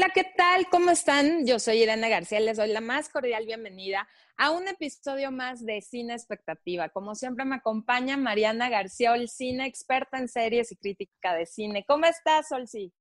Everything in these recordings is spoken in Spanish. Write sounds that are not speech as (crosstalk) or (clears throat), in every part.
Hola, ¿qué tal? ¿Cómo están? Yo soy Irene García, les doy la más cordial bienvenida a un episodio más de Cine Expectativa. Como siempre me acompaña Mariana García Olcina, experta en series y crítica de cine. ¿Cómo estás, Olci?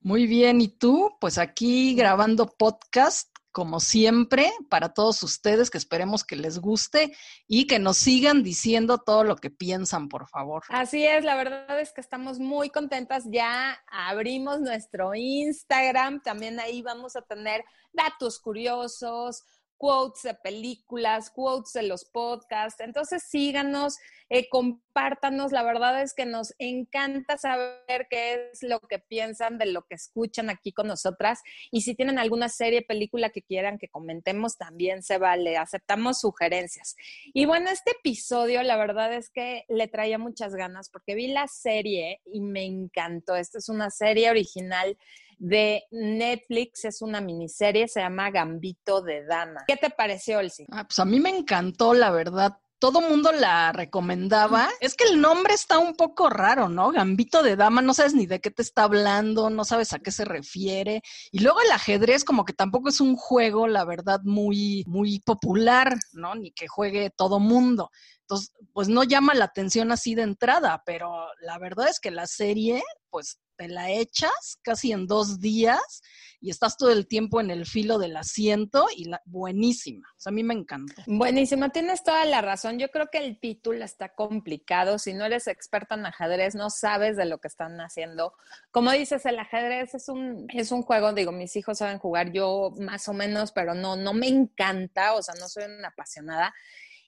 Muy bien, ¿y tú? Pues aquí grabando podcast como siempre, para todos ustedes, que esperemos que les guste y que nos sigan diciendo todo lo que piensan, por favor. Así es, la verdad es que estamos muy contentas. Ya abrimos nuestro Instagram, también ahí vamos a tener datos curiosos, quotes de películas, quotes de los podcasts. Entonces síganos, eh, compártanos. La verdad es que nos encanta saber qué es lo que piensan de lo que escuchan aquí con nosotras. Y si tienen alguna serie, película que quieran que comentemos, también se vale. Aceptamos sugerencias. Y bueno, este episodio, la verdad es que le traía muchas ganas porque vi la serie y me encantó. Esta es una serie original de Netflix, es una miniserie, se llama Gambito de Dama. ¿Qué te pareció, Elsie? Ah, pues a mí me encantó, la verdad todo mundo la recomendaba. Es que el nombre está un poco raro, ¿no? Gambito de dama, no sabes ni de qué te está hablando, no sabes a qué se refiere. Y luego el ajedrez como que tampoco es un juego, la verdad, muy, muy popular, ¿no? Ni que juegue todo mundo. Entonces, pues no llama la atención así de entrada, pero la verdad es que la serie, pues te la echas casi en dos días y estás todo el tiempo en el filo del asiento y la, buenísima. A mí me encanta. Buenísima, tienes toda la razón. Yo creo que el título está complicado. Si no eres experta en ajedrez, no sabes de lo que están haciendo. Como dices, el ajedrez es un, es un juego, digo, mis hijos saben jugar, yo más o menos, pero no, no me encanta, o sea, no soy una apasionada.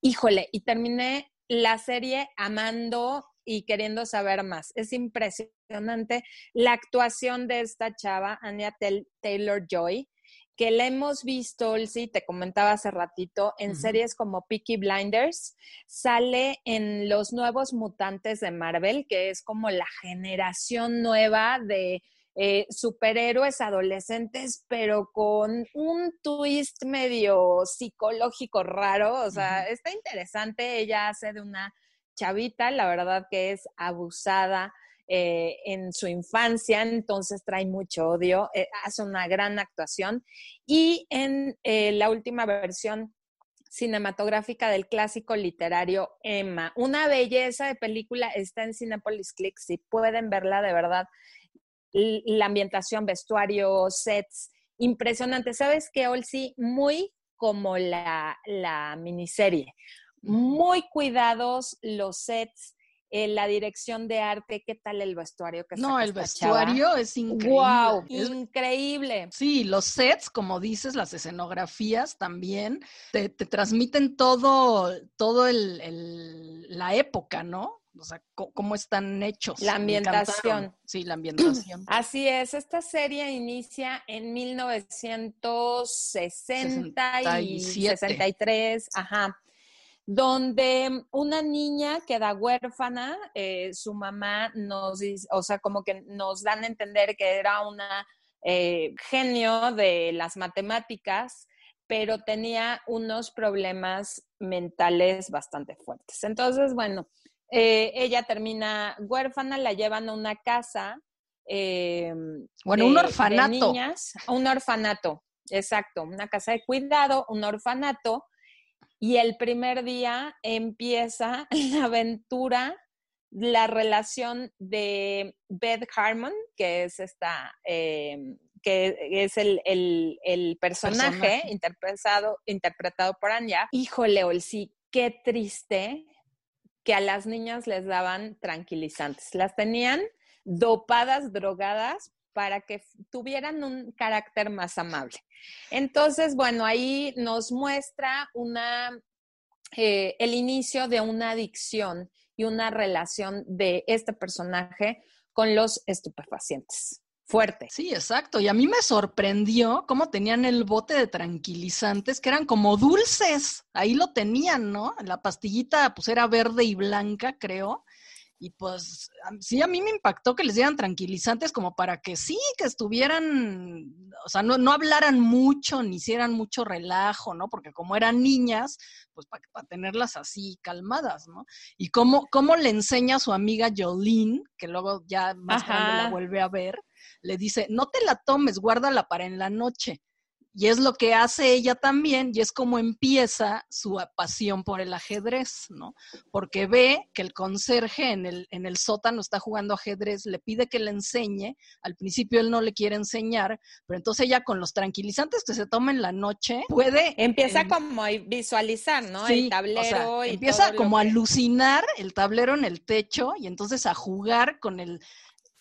Híjole, y terminé la serie amando y queriendo saber más. Es impresionante la actuación de esta chava, Anya Taylor Joy, que la hemos visto, sí, te comentaba hace ratito, en series como Peaky Blinders, sale en Los Nuevos Mutantes de Marvel, que es como la generación nueva de eh, superhéroes adolescentes, pero con un twist medio psicológico raro, o sea, está interesante, ella hace de una chavita, la verdad que es abusada eh, en su infancia, entonces trae mucho odio, eh, hace una gran actuación. Y en eh, la última versión cinematográfica del clásico literario Emma, una belleza de película, está en Cinepolis Click, si pueden verla de verdad, la ambientación, vestuario, sets, impresionante. ¿Sabes qué, Olsi? Muy como la, la miniserie muy cuidados los sets, eh, la dirección de arte, ¿qué tal el vestuario que No, el vestuario es increíble. Wow, increíble. Sí, los sets, como dices, las escenografías también te, transmiten todo, todo el, la época, ¿no? O sea, cómo están hechos. La ambientación. Sí, la (clears throat) ambientación. Así es, esta serie inicia en 1960 y 63, ajá donde una niña queda huérfana, eh, su mamá nos, o sea, como que nos dan a entender que era una eh, genio de las matemáticas, pero tenía unos problemas mentales bastante fuertes. Entonces, bueno, eh, ella termina huérfana, la llevan a una casa. bueno, un orfanato. niñas, un orfanato, exacto, una casa de cuidado, un orfanato y el primer día empieza (laughs) la aventura, la relación de Beth Harmon, que es esta, em, que es el, personaje, Interpretado, interpretado por Anya. Híjole, sí, qué triste que a las niñas les daban tranquilizantes. Las tenían dopadas, drogadas, para que tuvieran un carácter más amable. Entonces, bueno, ahí nos muestra una, eh, el inicio de una adicción y una relación de este personaje con los estupefacientes. Fuerte. Sí, exacto. Y a mí me sorprendió cómo tenían el bote de tranquilizantes, que eran como dulces. Ahí lo tenían, ¿no? La pastillita, pues era verde y blanca, creo Y pues sí, a mí me impactó que les dieran tranquilizantes como para que sí, que estuvieran, o sea, no, no hablaran mucho, ni hicieran mucho relajo, ¿no? Porque como eran niñas, pues para, tenerlas así calmadas, ¿no? Y cómo, cómo le enseña a su amiga Jolene, que luego ya más tarde la vuelve a ver, le dice, no te la tomes, guárdala para en la noche. Y es lo que hace ella también, y es como empieza su pasión por el ajedrez, ¿no? Porque ve que el conserje en el, en el sótano está jugando ajedrez, le pide que le enseñe, al principio él no le quiere enseñar, pero entonces ella con los tranquilizantes que se toma en la noche puede... Empieza em, como a visualizar, ¿no? el tablero. y empieza como a alucinar el tablero en el techo y entonces a jugar con el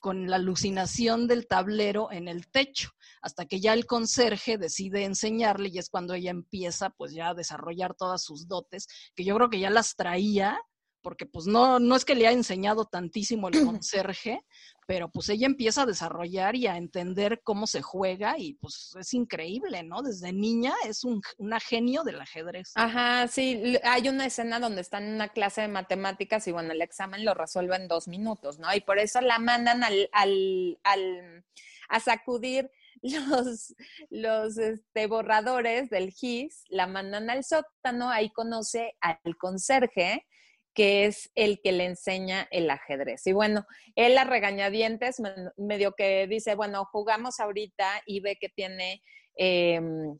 con la alucinación del tablero en el techo, hasta que ya el conserje decide enseñarle y es cuando ella empieza pues ya a desarrollar todas sus dotes, que yo creo que ya las traía, porque pues no, no es que le haya enseñado tantísimo el (clears throat) conserje, pero pues ella empieza a desarrollar y a entender cómo se juega y pues es increíble, ¿no? Desde niña es un, una genio del ajedrez. Ajá, sí, hay una escena donde están en una clase de matemáticas y bueno, el examen lo resuelve en dos minutos, ¿no? Y por eso la mandan al, al, al a sacudir (laughs) los, los este, borradores del GIS, la mandan al sótano, ahí conoce al conserje que es el que le enseña el ajedrez. Y bueno, él a regañadientes medio que dice, bueno, jugamos ahorita y ve que tiene em,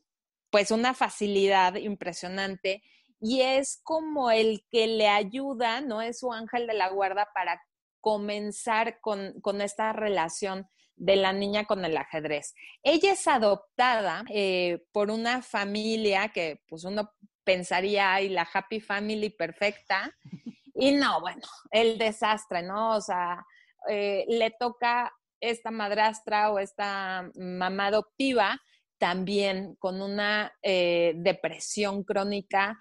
pues una facilidad impresionante y es como el que le ayuda, ¿no? Es su ángel de la guarda para comenzar con, con esta relación de la niña con el ajedrez. Ella es adoptada eh, por una familia que pues uno pensaría, ay, la happy family perfecta. Y no, bueno, el desastre, ¿no? O sea, eh, le toca esta madrastra o esta mamá adoptiva también con una eh, depresión crónica,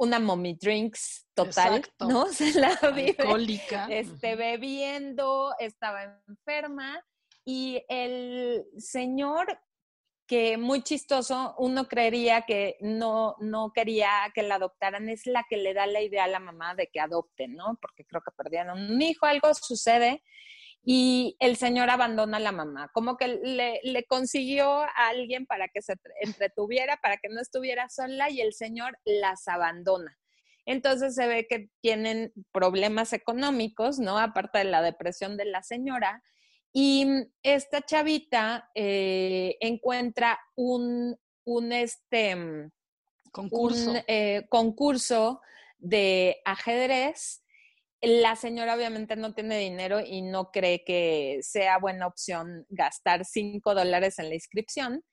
una mommy drinks total, ¿no? (laughs) Se la vive este, bebiendo, estaba enferma y el señor que muy chistoso, uno creería que no, no quería que la adoptaran, es la que le da la idea a la mamá de que adopten, ¿no? Porque creo que perdieron un hijo, algo sucede y el señor abandona a la mamá, como que le, le, consiguió a alguien para que se entretuviera, para que no estuviera sola y el señor las abandona. Entonces se ve que tienen problemas económicos, ¿no? Aparte de la depresión de la señora y esta chavita eh, encuentra un, un, este, mm, concurso. Eh, concurso de ajedrez. La señora obviamente no tiene dinero y no cree que sea buena opción gastar cinco dólares en la inscripción.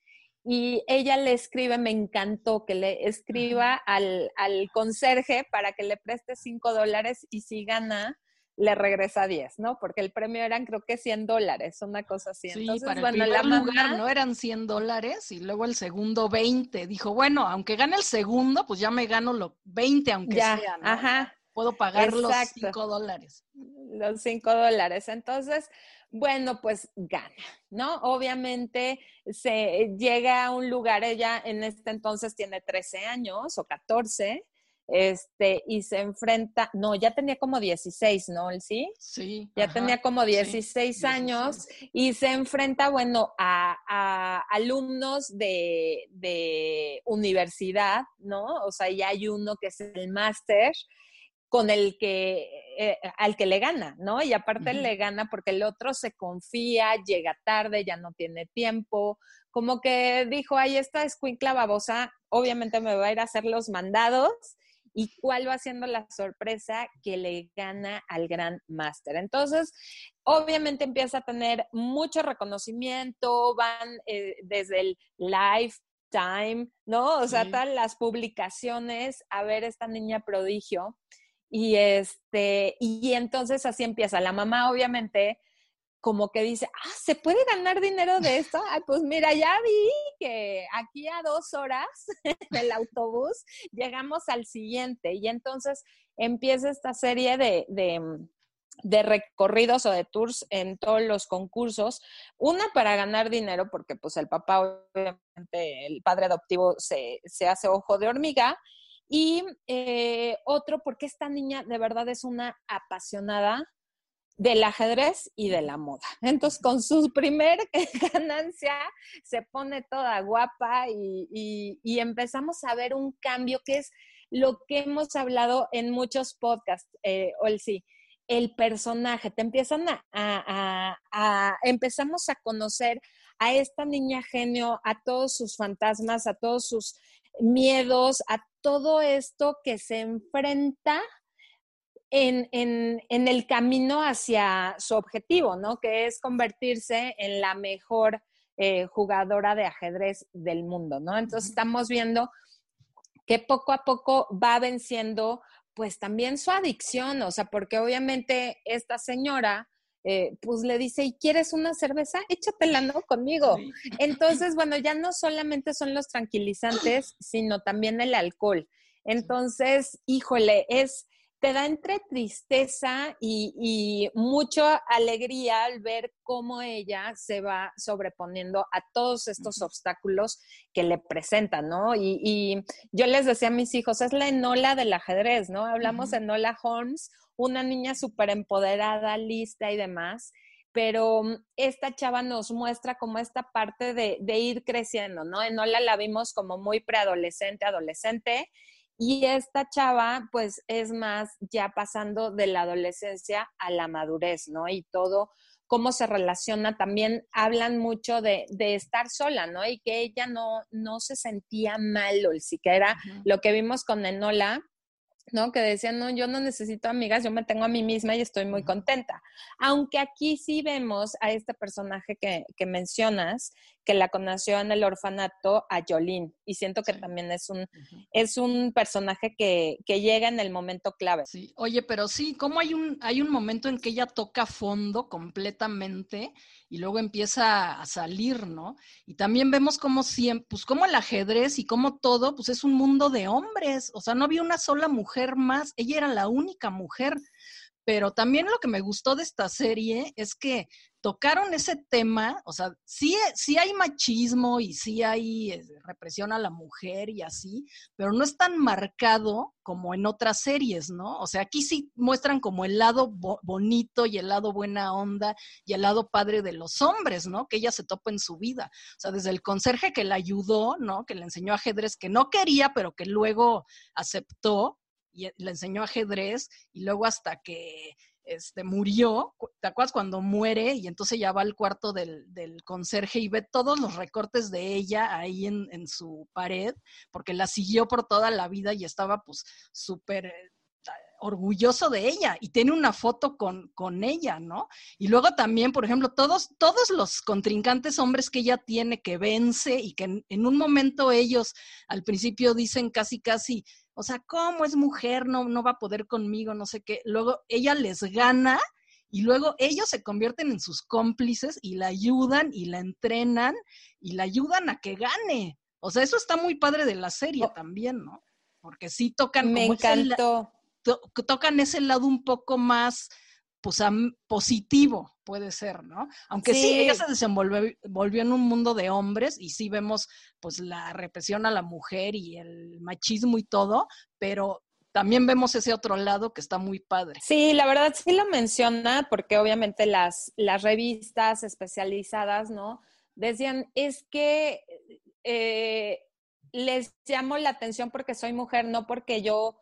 Y ella le escribe, me encantó que le escriba al, al conserje para que le preste cinco dólares y si gana, le regresa 10, ¿no? Porque el premio eran creo que 100 dólares, una cosa así. Sí, Entonces, para bueno, la lugar no eran 100 dólares y luego el segundo 20. Dijo, bueno, aunque gane el segundo, pues ya me gano los 20 aunque sea, ¿no? Ajá. Puedo pagar los 5 dólares. Los 5 dólares. Entonces, bueno, pues gana, ¿no? Obviamente se llega a un lugar, ella en este entonces tiene 13 años o 14, este, y se enfrenta, no, ya tenía como 16, ¿no? ¿Sí? Sí. Ya tenía como 16 años y se enfrenta, bueno, a, alumnos de, de, universidad, ¿no? O sea, ya hay uno que es el máster con el que, eh, al que le gana, ¿no? Y aparte le gana porque el otro se confía, llega tarde, ya no tiene tiempo, como que dijo, ahí está escuincla babosa, obviamente me va a ir a hacer los mandados y cuál va siendo la sorpresa que le gana al Gran Master. Entonces, obviamente empieza a tener mucho reconocimiento, van eh, desde el lifetime, ¿no? O sea, todas las publicaciones a ver esta niña prodigio. Y este, y entonces así empieza. La mamá, obviamente, como que dice, ah, ¿se puede ganar dinero de esto? Ay, pues mira, ya vi que aquí a dos horas (laughs) del autobús llegamos al siguiente y entonces empieza esta serie de, de, recorridos o de tours en todos los concursos, una para ganar dinero, porque pues el papá, obviamente, el padre adoptivo se, se hace ojo de hormiga, Y eh, otro, porque esta niña de verdad es una apasionada del ajedrez y de la moda. Entonces, con su primer (laughs) ganancia, se pone toda guapa y, empezamos a ver un cambio que es lo que hemos hablado en muchos podcasts, eh, Olsi. El personaje, te empiezan a, empezamos a conocer a esta niña genio, a todos sus fantasmas, a todos sus miedos, a todo esto que se enfrenta en, el camino hacia su objetivo, ¿no? Que es convertirse en la mejor eh, jugadora de ajedrez del mundo, ¿no? Entonces estamos viendo que poco a poco va venciendo pues también su adicción, o sea, porque obviamente esta señora eh, pues le dice, ¿y quieres una cerveza? Échatela, ¿no? Conmigo. Entonces, bueno, ya no solamente son los tranquilizantes, sino también el alcohol. Entonces, híjole, es, te da entre tristeza y, y mucha alegría al ver cómo ella se va sobreponiendo a todos estos obstáculos que le presentan, ¿no? Y, yo les decía a mis hijos, es la enola del ajedrez, ¿no? Hablamos de Enola Holmes, una niña súper empoderada, lista y demás pero esta chava nos muestra como esta parte de, de, ir creciendo, ¿no? Enola la vimos como muy preadolescente, adolescente, y esta chava, pues, es más ya pasando de la adolescencia a la madurez, ¿no? Y todo, cómo se relaciona, también hablan mucho de, de estar sola, ¿no? Y que ella no, no se sentía mal, o siquiera lo que vimos con Enola, ¿no? Que decían, no, yo no necesito amigas, yo me tengo a mí misma y estoy muy contenta. Aunque aquí sí vemos a este personaje que, que mencionas, que la conoció en el orfanato a Jolín. Y siento que también es un, es un personaje que, que, llega en el momento clave. Sí, oye, pero sí, como hay un, hay un momento en que ella toca fondo completamente y luego empieza a salir, ¿no? Y también vemos como siempre, pues como el ajedrez y como todo, pues es un mundo de hombres. O sea, no había una sola mujer más. Ella era la única mujer pero también lo que me gustó de esta serie es que tocaron ese tema, o sea, sí, sí hay machismo y sí hay eh, represión a la mujer y así, pero no es tan marcado como en otras series, ¿no? O sea, aquí sí muestran como el lado bonito y el lado buena onda y el lado padre de los hombres, ¿no? Que ella se topa en su vida. O sea, desde el conserje que la ayudó, ¿no? Que le enseñó ajedrez, que no quería, pero que luego aceptó, y le enseñó ajedrez y luego hasta que este, murió, ¿te acuerdas cuando muere? Y entonces ya va al cuarto del, del conserje y ve todos los recortes de ella ahí en, en, su pared, porque la siguió por toda la vida y estaba pues súper eh, orgulloso de ella y tiene una foto con, con ella, ¿no? Y luego también, por ejemplo, todos, todos los contrincantes hombres que ella tiene que vence y que en, en un momento ellos al principio dicen casi, casi, o sea, ¿cómo es mujer? No, no va a poder conmigo, no sé qué. Luego ella les gana y luego ellos se convierten en sus cómplices y la ayudan y la entrenan y la ayudan a que gane. O sea, eso está muy padre de la serie oh. también, ¿no? Porque sí tocan. Me encantó. tocan ese lado un poco más pues, positivo, puede ser, ¿no? Aunque sí. ella se desenvolvió en un mundo de hombres y sí vemos pues la represión a la mujer y el machismo y todo, pero también vemos ese otro lado que está muy padre. Sí, la verdad sí lo menciona porque obviamente las, las revistas especializadas, ¿no? Decían, es que eh, les llamo la atención porque soy mujer, no porque yo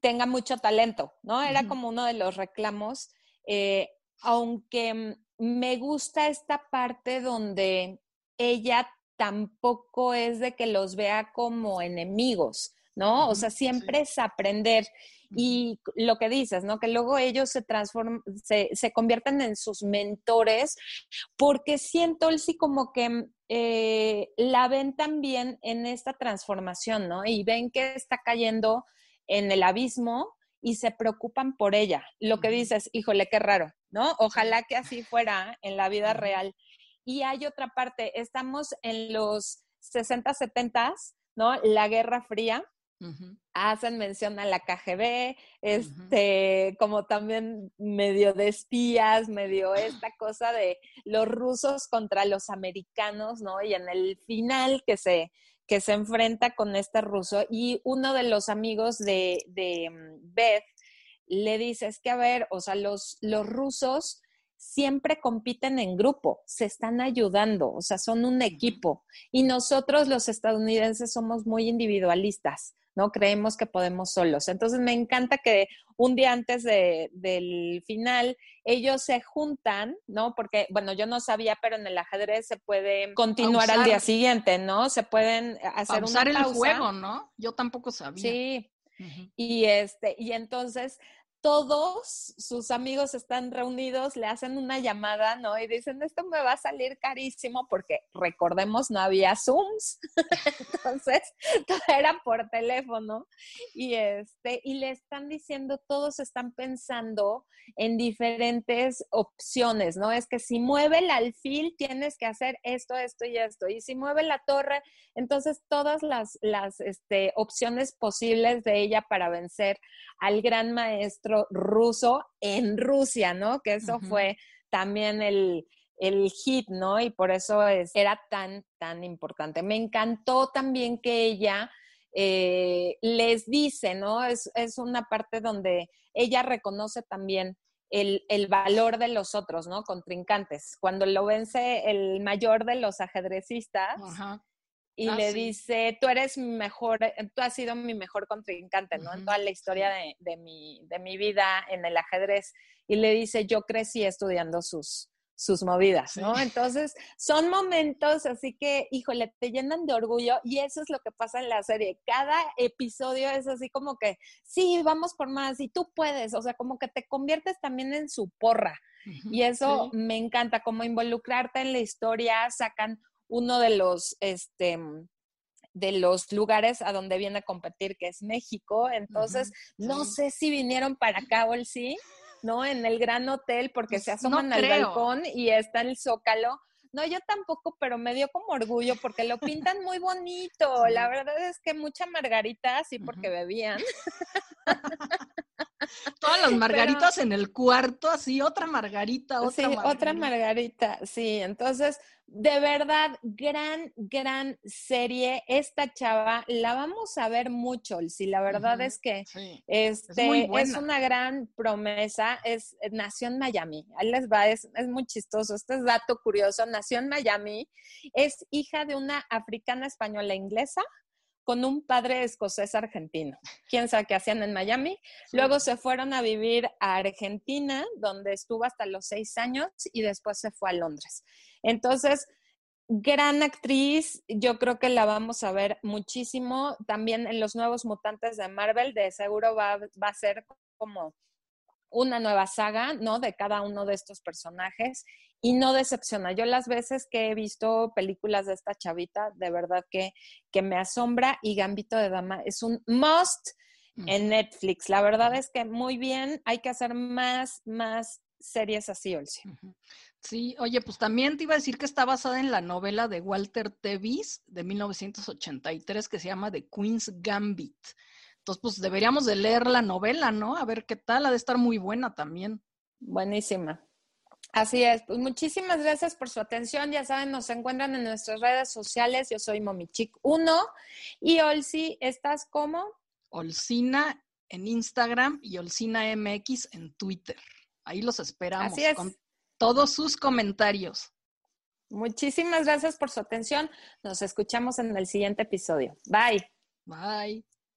tenga mucho talento, ¿no? Era como uno de los reclamos eh, aunque me gusta esta parte donde ella tampoco es de que los vea como enemigos, ¿no? O sea, siempre es aprender. Y lo que dices, ¿no? Que luego ellos se transforman, se, se convierten en sus mentores, porque siento, sí, como que eh, la ven también en esta transformación, ¿no? Y ven que está cayendo en el abismo y se preocupan por ella. Lo que dices, híjole, qué raro, ¿no? Ojalá que así fuera en la vida real. Y hay otra parte, estamos en los 60, 70, ¿no? La Guerra Fría. Hacen mención a la KGB, este, como también medio de espías, medio esta cosa de los rusos contra los americanos, ¿no? Y en el final que se, que se enfrenta con este ruso y uno de los amigos de, de mm, Beth le dice, es que a ver, o sea, los, los rusos siempre compiten en grupo, se están ayudando, o sea, son un equipo. Y nosotros los estadounidenses somos muy individualistas, ¿no? Creemos que podemos solos. Entonces me encanta que un día antes del final ellos se juntan, ¿no? Porque, bueno, yo no sabía, pero en el ajedrez se puede continuar al día siguiente, ¿no? Se pueden hacer una pausa. el juego, ¿no? Yo tampoco sabía. Sí. Y este, y entonces todos sus amigos están reunidos, le hacen una llamada, ¿no? Y dicen, esto me va a salir carísimo porque recordemos, no había Zooms, (laughs) entonces todo era por teléfono. Y, este, y le están diciendo, todos están pensando en diferentes opciones, ¿no? Es que si mueve el alfil, tienes que hacer esto, esto y esto. Y si mueve la torre, entonces todas las, las este, opciones posibles de ella para vencer al gran maestro ruso en Rusia, ¿no? Que eso fue también el, el hit, ¿no? Y por eso es, era tan, tan importante. Me encantó también que ella eh, les dice, ¿no? Es, es, una parte donde ella reconoce también el, el, valor de los otros, ¿no? Contrincantes. Cuando lo vence el mayor de los ajedrecistas, y ah, le dice, tú eres mi mejor, eh, tú has sido mi mejor contrincante, ¿no? En toda la historia de, de, mi, de mi vida en el ajedrez. Y le dice, yo crecí estudiando sus, sus movidas, ¿no? Entonces, son momentos así que, híjole, te llenan de orgullo y eso es lo que pasa en la serie. Cada episodio es así como que, sí, vamos por más y tú puedes, o sea, como que te conviertes también en su porra. y eso me encanta, como involucrarte en la historia, sacan uno de los, este, de los lugares a donde viene a competir, que es México. Entonces, no sé si vinieron para acá o el sí, ¿no? En el gran hotel, porque se asoman al balcón y está el zócalo. No, yo tampoco, pero me dio como orgullo porque lo pintan muy bonito. (laughs) La verdad es que mucha margarita, sí, porque bebían. (laughs) Todas las margaritas en el cuarto, así, otra margarita, otra sí, otra margarita, sí. Entonces, de verdad, gran, gran serie. Esta chava la vamos a ver mucho, si la verdad es que este, es, una gran promesa. Es, nació en Miami. Ahí les va, es, es muy chistoso. Este es dato curioso. Nació en Miami. Es hija de una africana española inglesa con un padre escocés argentino. ¿Quién sabe qué hacían en Miami? Luego se fueron a vivir a Argentina, donde estuvo hasta los seis años y después se fue a Londres. Entonces, gran actriz, yo creo que la vamos a ver muchísimo. También en los nuevos mutantes de Marvel, de seguro va, va a ser como una nueva saga, ¿no? De cada uno de estos personajes y no decepciona. Yo las veces que he visto películas de esta chavita, de verdad que, que me asombra y Gambito de Dama es un must en Netflix. La verdad es que muy bien, hay que hacer más, más series así, Olsi. Sí, oye, pues también te iba a decir que está basada en la novela de Walter Tevis de 1983 que se llama The Queen's Gambit. Entonces, pues deberíamos de leer la novela, ¿no? A ver qué tal, ha de estar muy buena también. Buenísima. Así es, pues muchísimas gracias por su atención. Ya saben, nos encuentran en nuestras redes sociales. Yo soy Momichic1 y Olsi, ¿estás como? Olsina en Instagram y Olsina MX en Twitter. Ahí los esperamos Así es. con todos sus comentarios. Muchísimas gracias por su atención. Nos escuchamos en el siguiente episodio. Bye. Bye.